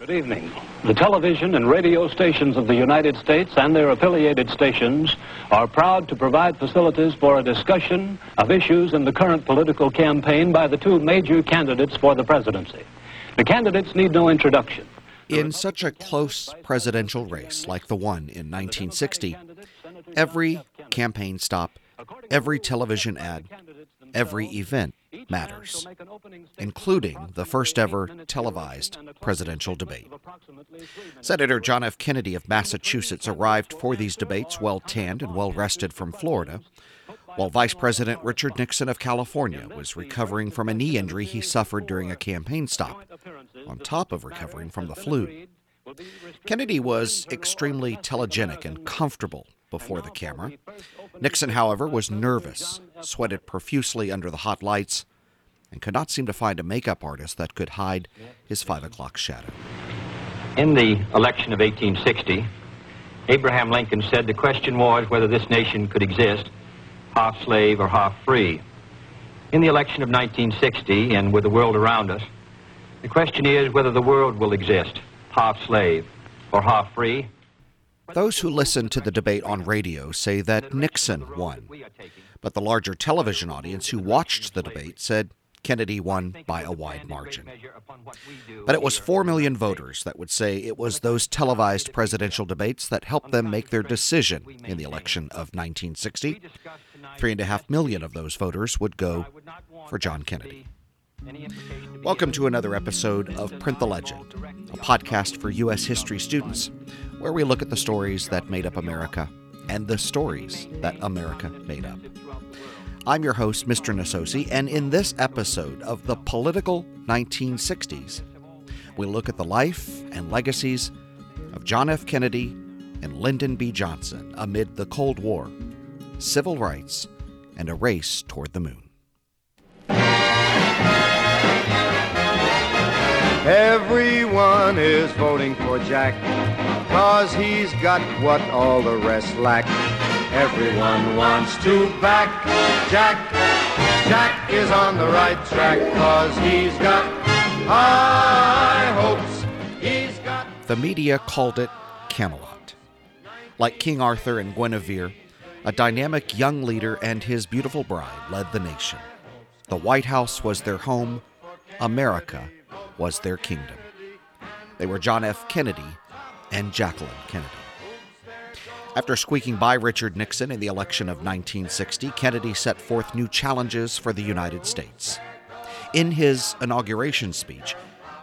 Good evening. The television and radio stations of the United States and their affiliated stations are proud to provide facilities for a discussion of issues in the current political campaign by the two major candidates for the presidency. The candidates need no introduction. In such a close presidential race like the one in 1960, every campaign stop, every television ad, every event matters, including the first ever televised presidential debate. Senator John F. Kennedy of Massachusetts arrived for these debates well tanned and well rested from Florida, while Vice President Richard Nixon of California was recovering from a knee injury he suffered during a campaign stop, on top of recovering from the flu. Kennedy was extremely telegenic and comfortable before the camera. Nixon, however, was nervous, sweated profusely under the hot lights, and could not seem to find a makeup artist that could hide his five o'clock shadow. In the election of 1860, Abraham Lincoln said the question was whether this nation could exist half slave or half free. In the election of 1960, and with the world around us, the question is whether the world will exist half slave or half free. Those who listened to the debate on radio say that Nixon won, but the larger television audience who watched the debate said Kennedy won by a wide margin. But it was 4 million voters that would say it was those televised presidential debates that helped them make their decision in the election of 1960. Three and a half million of those voters would go for John Kennedy. Welcome to another episode of Print the Legend, a podcast for U.S. history students, where we look at the stories that made up America and the stories that America made up. I'm your host, Mr. Nasosi, and in this episode of the Political 1960s, we look at the life and legacies of John F. Kennedy and Lyndon B. Johnson amid the Cold War, civil rights, and a race toward the moon. Everyone is voting for Jack, cause he's got what all the rest lack. Everyone wants to back Jack. Jack is on the right track, cause he's got high hopes. He's got. The media called it Camelot. Like King Arthur and Guinevere, a dynamic young leader and his beautiful bride led the nation. The White House was their home, America was their kingdom. They were John F. Kennedy and Jacqueline Kennedy. After squeaking by Richard Nixon in the election of 1960, Kennedy set forth new challenges for the United States. In his inauguration speech,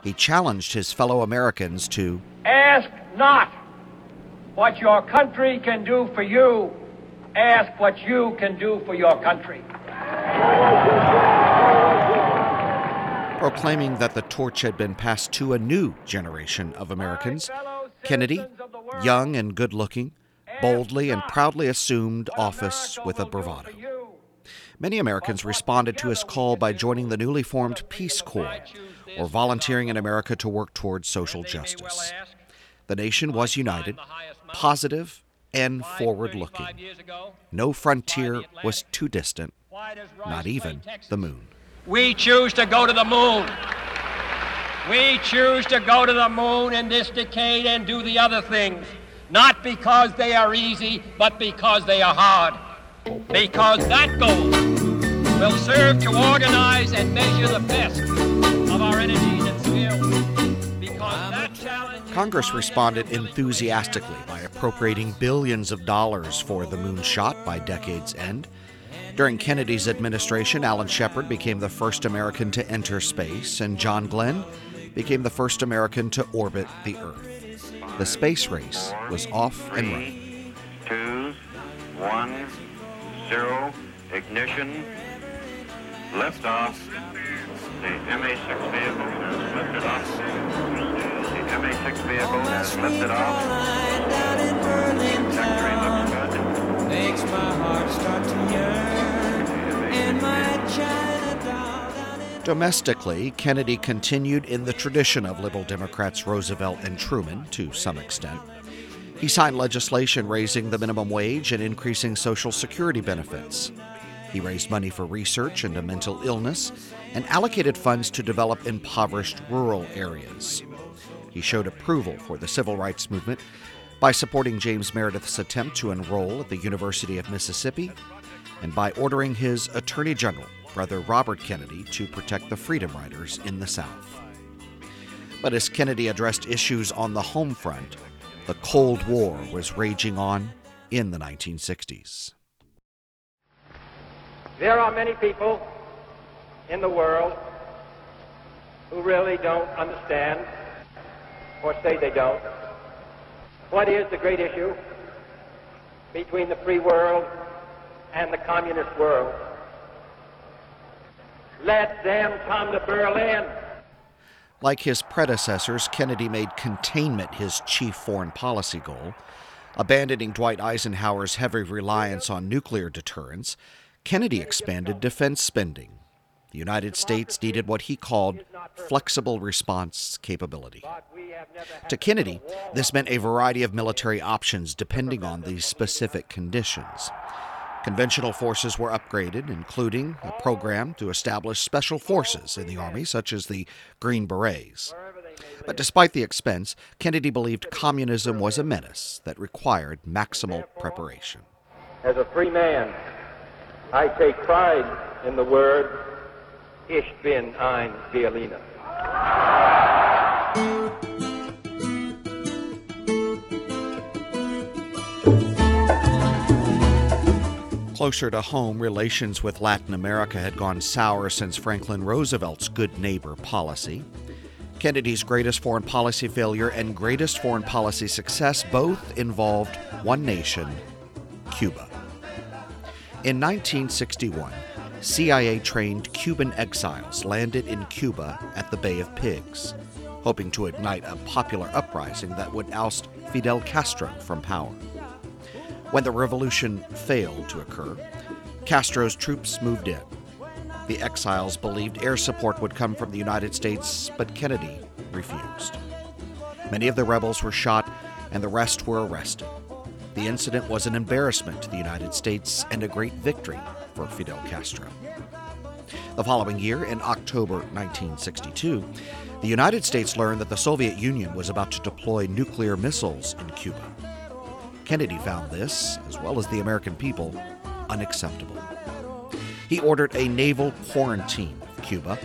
he challenged his fellow Americans to Ask not what your country can do for you, ask what you can do for your country. proclaiming that the torch had been passed to a new generation of Americans. Kennedy, young and good looking, boldly and proudly assumed office with a bravado. Many Americans responded to his call by joining the newly formed Peace Corps or volunteering in America to work towards social justice. The nation was united, positive, and forward looking. No frontier was too distant, not even the moon. We choose to go to the moon. We choose to go to the moon in this decade and do the other things, not because they are easy, but because they are hard. Because that goal will serve to organize and measure the best of our energies and skills. Because that challenge Congress responded enthusiastically by appropriating billions of dollars for the moon shot by decade's end. During Kennedy's administration, Alan Shepard became the first American to enter space, and John Glenn became the first American to orbit the Earth. The space race was off and running. Two, one, zero, ignition, liftoff. The MA-6 vehicle has lifted off. The MA-6 vehicle has lifted off. Trajectory looks good. makes my heart start to yearn and my China doll down in Domestically, Kennedy continued in the tradition of liberal Democrats Roosevelt and Truman to some extent. He signed legislation raising the minimum wage and increasing Social Security benefits. He raised money for research into mental illness and allocated funds to develop impoverished rural areas. He showed approval for the civil rights movement by supporting James Meredith's attempt to enroll at the University of Mississippi and by ordering his Attorney General, Brother Robert Kennedy, to protect the Freedom Riders in the South. But as Kennedy addressed issues on the home front, the Cold War was raging on in the 1960s. There are many people in the world who really don't understand, or say they don't, what is the great issue between the free world and the communist world. Let them come to Berlin. Like his predecessors, Kennedy made containment his chief foreign policy goal. Abandoning Dwight Eisenhower's heavy reliance on nuclear deterrence, Kennedy expanded defense spending. The United States needed what he called flexible response capability. To Kennedy, this meant a variety of military options depending on the specific conditions. Conventional forces were upgraded, including a program to establish special forces in the Army, such as the Green Berets. But despite the expense, Kennedy believed communism was a menace that required maximal preparation. As a free man, I take pride in the word Ich bin ein Berliner. Closer to home, relations with Latin America had gone sour since Franklin Roosevelt's good neighbor policy. Kennedy's greatest foreign policy failure and greatest foreign policy success both involved one nation, Cuba. In 1961, CIA trained Cuban exiles landed in Cuba at the Bay of Pigs, hoping to ignite a popular uprising that would oust Fidel Castro from power. When the revolution failed to occur, Castro's troops moved in. The exiles believed air support would come from the United States, but Kennedy refused. Many of the rebels were shot, and the rest were arrested. The incident was an embarrassment to the United States and a great victory for Fidel Castro. The following year, in October 1962, the United States learned that the Soviet Union was about to deploy nuclear missiles in Cuba. Kennedy found this, as well as the American people, unacceptable. He ordered a naval quarantine of Cuba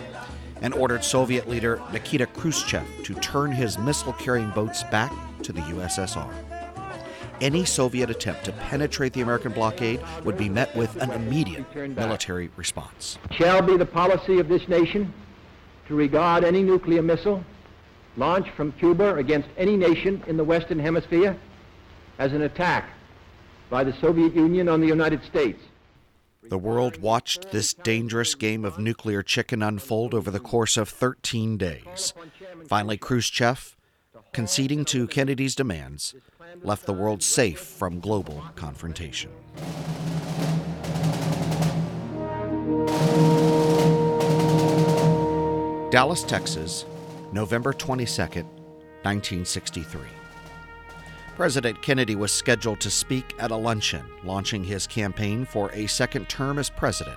and ordered Soviet leader Nikita Khrushchev to turn his missile carrying boats back to the USSR. Any Soviet attempt to penetrate the American blockade would be met with an immediate military response. Shall be the policy of this nation to regard any nuclear missile launched from Cuba against any nation in the Western Hemisphere as an attack by the Soviet Union on the United States. The world watched this dangerous game of nuclear chicken unfold over the course of 13 days. Finally, Khrushchev, conceding to Kennedy's demands, left the world safe from global confrontation. Dallas, Texas, November 22, 1963. President Kennedy was scheduled to speak at a luncheon launching his campaign for a second term as president.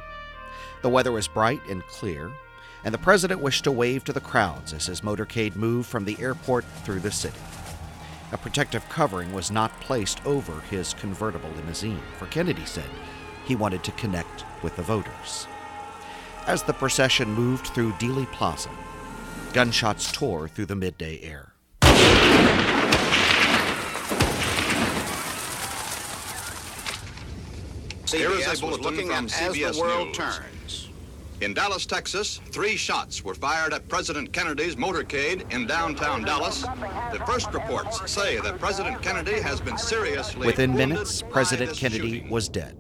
The weather was bright and clear, and the president wished to wave to the crowds as his motorcade moved from the airport through the city. A protective covering was not placed over his convertible limousine, for Kennedy said he wanted to connect with the voters. As the procession moved through Dealey Plaza, gunshots tore through the midday air. Here is a bulletin from CBS News. Turns. In Dallas, Texas, three shots were fired at President Kennedy's motorcade in downtown Dallas. The first reports say that President Kennedy has been seriously Within minutes, President Kennedy shooting. was dead,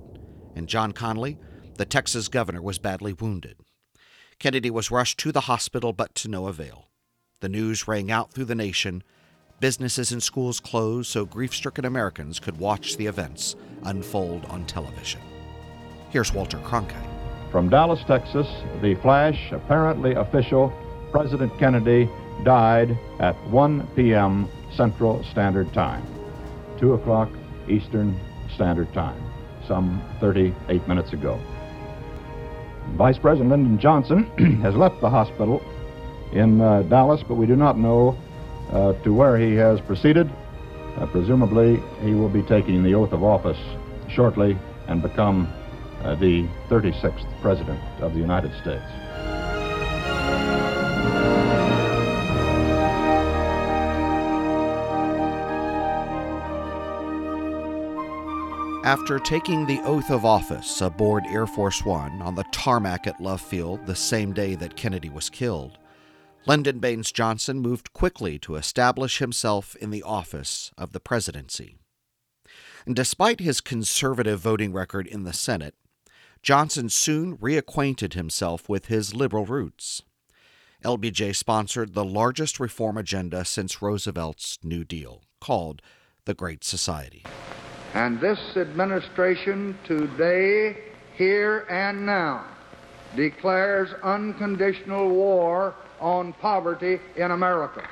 and John Connally, the Texas governor, was badly wounded. Kennedy was rushed to the hospital, but to no avail. The news rang out through the nation. Businesses and schools closed so grief stricken Americans could watch the events unfold on television. Here's Walter Cronkite. From Dallas, Texas, the flash, apparently official, President Kennedy died at 1 p.m. Central Standard Time, 2 o'clock Eastern Standard Time, some 38 minutes ago. Vice President Lyndon Johnson has left the hospital in uh, Dallas, but we do not know uh, to where he has proceeded. Uh, presumably, he will be taking the oath of office shortly and become uh, the 36th President of the United States. After taking the oath of office aboard Air Force One on the tarmac at Love Field the same day that Kennedy was killed, Lyndon Baines Johnson moved quickly to establish himself in the office of the presidency. And despite his conservative voting record in the Senate, Johnson soon reacquainted himself with his liberal roots. LBJ sponsored the largest reform agenda since Roosevelt's New Deal, called the Great Society. And this administration today, here and now, declares unconditional war on poverty in America.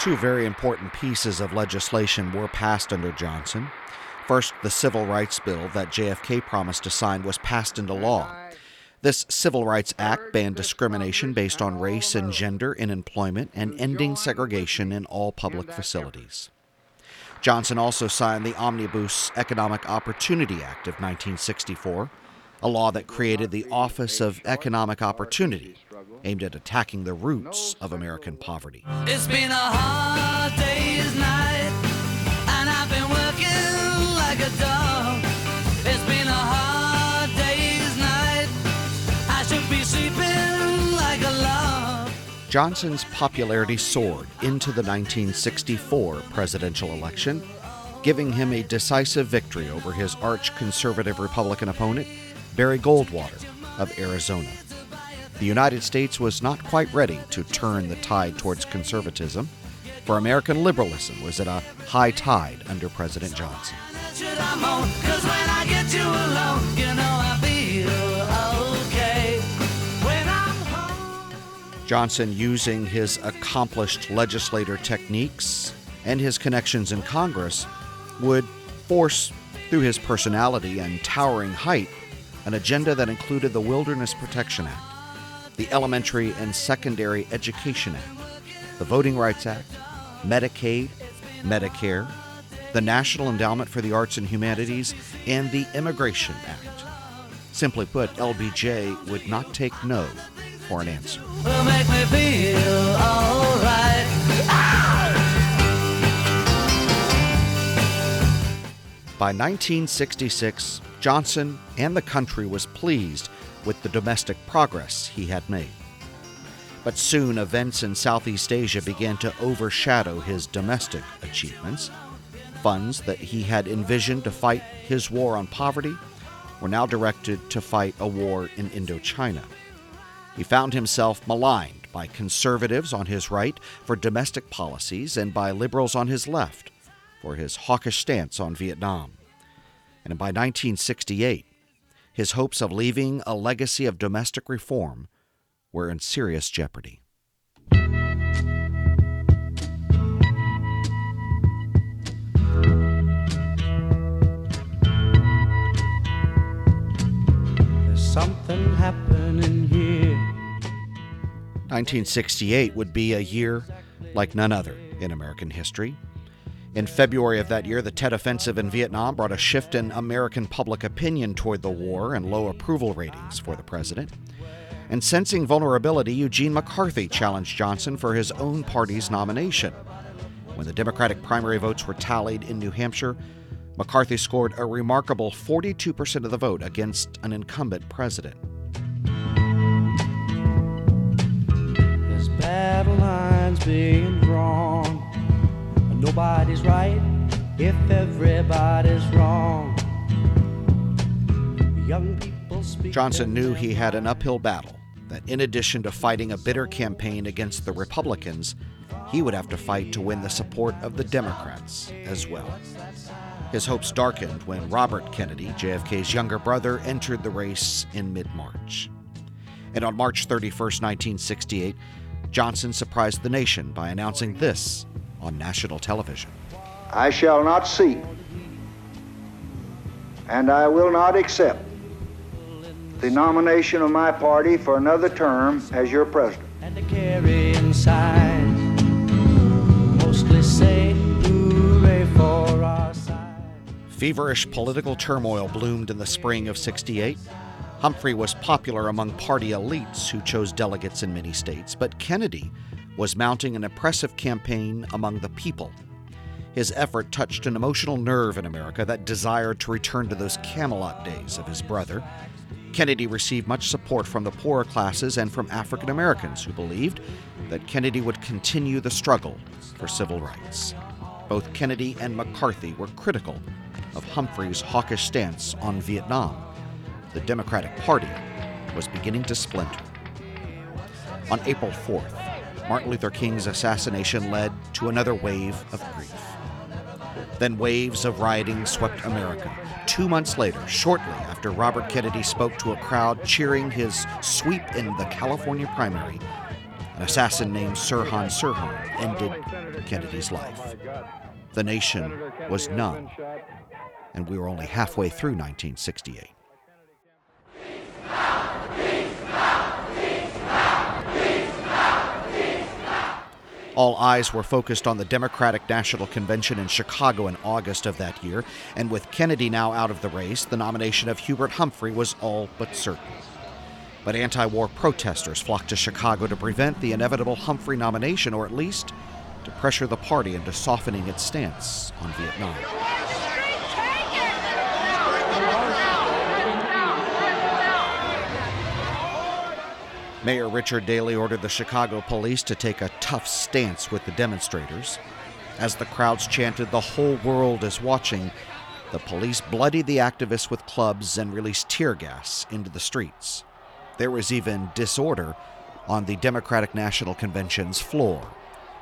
Two very important pieces of legislation were passed under Johnson. First, the Civil Rights Bill that JFK promised to sign was passed into law. This Civil Rights Act banned discrimination based on race and gender in employment and ending segregation in all public facilities. Johnson also signed the Omnibus Economic Opportunity Act of 1964, a law that created the Office of Economic Opportunity, aimed at attacking the roots of American poverty. It's been a hard day's night, and I've been working like a dog. It's been a Johnson's popularity soared into the 1964 presidential election, giving him a decisive victory over his arch conservative Republican opponent, Barry Goldwater of Arizona. The United States was not quite ready to turn the tide towards conservatism, for American liberalism was at a high tide under President Johnson. Johnson, using his accomplished legislator techniques and his connections in Congress, would force, through his personality and towering height, an agenda that included the Wilderness Protection Act, the Elementary and Secondary Education Act, the Voting Rights Act, Medicaid, Medicare, the National Endowment for the Arts and Humanities, and the Immigration Act. Simply put, LBJ would not take no for an answer. will make me feel alright. By 1966, Johnson and the country was pleased with the domestic progress he had made. But soon events in Southeast Asia began to overshadow his domestic achievements. Funds that he had envisioned to fight his war on poverty were now directed to fight a war in Indochina. He found himself maligned by conservatives on his right for domestic policies and by liberals on his left for his hawkish stance on Vietnam. And by 1968, his hopes of leaving a legacy of domestic reform were in serious jeopardy. There's something happening. 1968 would be a year like none other in American history. In February of that year, the Tet Offensive in Vietnam brought a shift in American public opinion toward the war and low approval ratings for the president. And sensing vulnerability, Eugene McCarthy challenged Johnson for his own party's nomination. When the Democratic primary votes were tallied in New Hampshire, McCarthy scored a remarkable 42% of the vote against an incumbent president. Drawn. Nobody's right if everybody's wrong. Young people speak. Johnson knew he had an uphill battle, that in addition to fighting a bitter campaign against the Republicans, he would have to fight to win the support of the Democrats as well. His hopes darkened when Robert Kennedy, JFK's younger brother, entered the race in mid March. And on March 31, 1968, Johnson surprised the nation by announcing this on national television. I shall not seek, and I will not accept the nomination of my party for another term as your president. And to carry in inside. Mostly say hooray for our side. Feverish political turmoil bloomed in the spring of 68. Humphrey was popular among party elites who chose delegates in many states, but Kennedy was mounting an impressive campaign among the people. His effort touched an emotional nerve in America that desired to return to those Camelot days of his brother. Kennedy received much support from the poorer classes and from African Americans who believed that Kennedy would continue the struggle for civil rights. Both Kennedy and McCarthy were critical of Humphrey's hawkish stance on Vietnam. The Democratic Party was beginning to splinter. On April 4th, Martin Luther King's assassination led to another wave of grief. Then waves of rioting swept America. Two months later, shortly after Robert Kennedy spoke to a crowd cheering his sweep in the California primary, an assassin named Sirhan Sirhan ended Kennedy's life. The nation was numb, and we were only halfway through 1968. All eyes were focused on the Democratic National Convention in Chicago in August of that year, and with Kennedy now out of the race, the nomination of Hubert Humphrey was all but certain. But anti war protesters flocked to Chicago to prevent the inevitable Humphrey nomination, or at least to pressure the party into softening its stance on Vietnam. Mayor Richard Daley ordered the Chicago police to take a tough stance with the demonstrators. As the crowds chanted, The whole world is watching, the police bloodied the activists with clubs and released tear gas into the streets. There was even disorder on the Democratic National Convention's floor.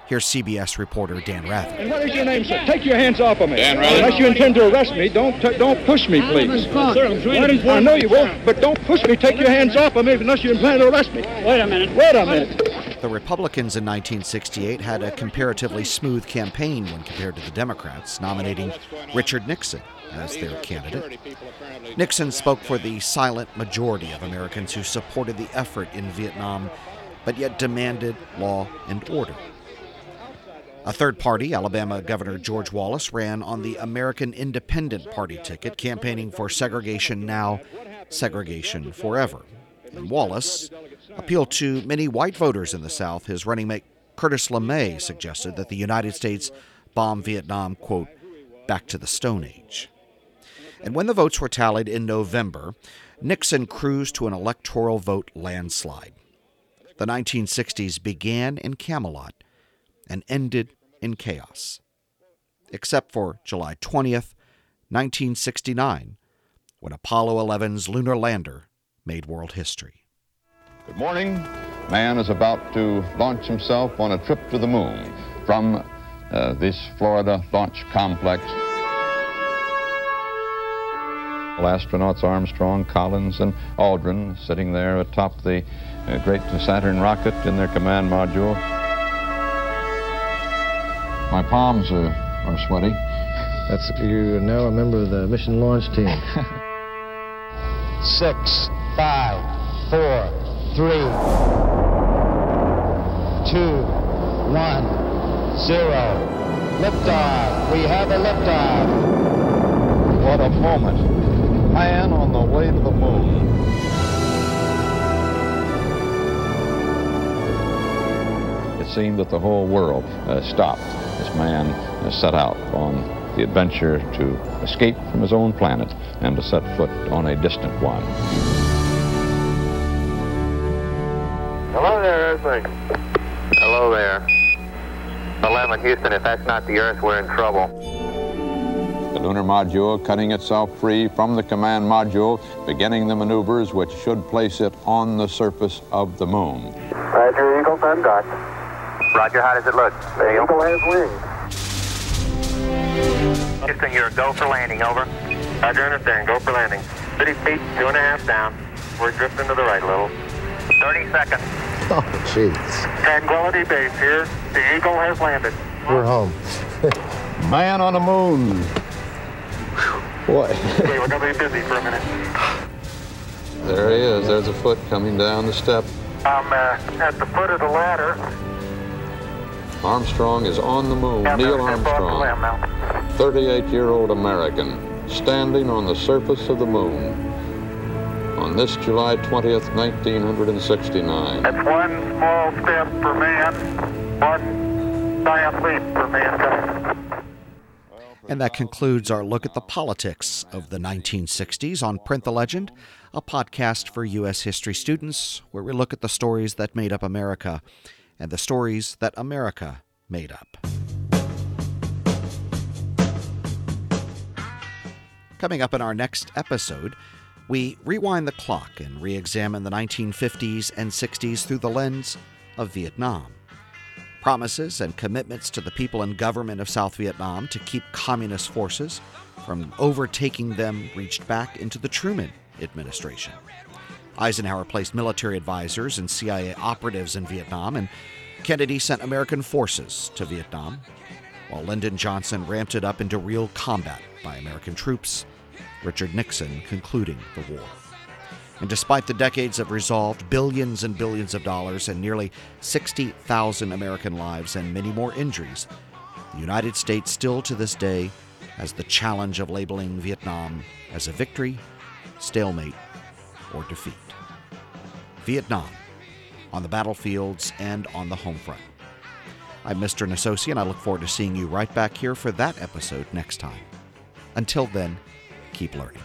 Here's CBS reporter Dan Rather. And what is your name, sir? Take your hands off of me. Dan Rather. Unless you intend to arrest me, don't t- don't push me, please. Sir, I'm trying to- I know you won't, but don't push me. Take your hands off of me unless you intend to arrest me. Wait a minute. Wait a minute. The Republicans in 1968 had a comparatively smooth campaign when compared to the Democrats, nominating Richard Nixon as their candidate. Nixon spoke for the silent majority of Americans who supported the effort in Vietnam, but yet demanded law and order. A third party, Alabama Governor George Wallace, ran on the American Independent Party ticket, campaigning for segregation now, segregation forever. And Wallace appealed to many white voters in the South. His running mate Curtis LeMay suggested that the United States bomb Vietnam, quote, back to the Stone Age. And when the votes were tallied in November, Nixon cruised to an electoral vote landslide. The 1960s began in Camelot and ended in chaos. Except for July 20th, 1969, when Apollo 11's lunar lander made world history. Good morning. Man is about to launch himself on a trip to the moon from uh, this Florida launch complex. Astronauts Armstrong, Collins, and Aldrin sitting there atop the uh, great Saturn rocket in their command module. My palms are, are sweaty. That's you are now a member of the mission launch team. Six, five, four, three, two, one, zero. Liftoff. We have a liftoff. What a moment. Man on the way to the moon. It seemed that the whole world uh, stopped as man uh, set out on the adventure to escape from his own planet and to set foot on a distant one. Hello there, Earthling. Hello there. 11, Houston, if that's not the Earth, we're in trouble. The lunar module cutting itself free from the command module, beginning the maneuvers which should place it on the surface of the moon. Roger, Eagle, I'm dot. Roger, how does it look? The Eagle has wings. Houston, you're a go for landing, over. Roger, understand, go for landing. 30 feet, two and a half down. We're drifting to the right a little. 30 seconds. Oh, jeez. Tranquility Base here. The Eagle has landed. We're home. Man on the moon. What? okay, we're going to be busy for a minute. There he is. There's a foot coming down the step. I'm uh, at the foot of the ladder. Armstrong is on the moon. Neil Armstrong, 38 year old American, standing on the surface of the moon on this July 20th, 1969. That's one small step for man, one giant leap for mankind. And that concludes our look at the politics of the 1960s on Print the Legend, a podcast for U.S. history students where we look at the stories that made up America and the stories that America made up. Coming up in our next episode, we rewind the clock and re examine the 1950s and 60s through the lens of Vietnam. Promises and commitments to the people and government of South Vietnam to keep communist forces from overtaking them reached back into the Truman administration. Eisenhower placed military advisors and CIA operatives in Vietnam, and Kennedy sent American forces to Vietnam, while Lyndon Johnson ramped it up into real combat by American troops, Richard Nixon concluding the war. And despite the decades of resolve, billions and billions of dollars and nearly 60,000 American lives and many more injuries, the United States still to this day has the challenge of labeling Vietnam as a victory, stalemate, or defeat. Vietnam, on the battlefields and on the home front. I'm Mr. Nasosi, and I look forward to seeing you right back here for that episode next time. Until then, keep learning.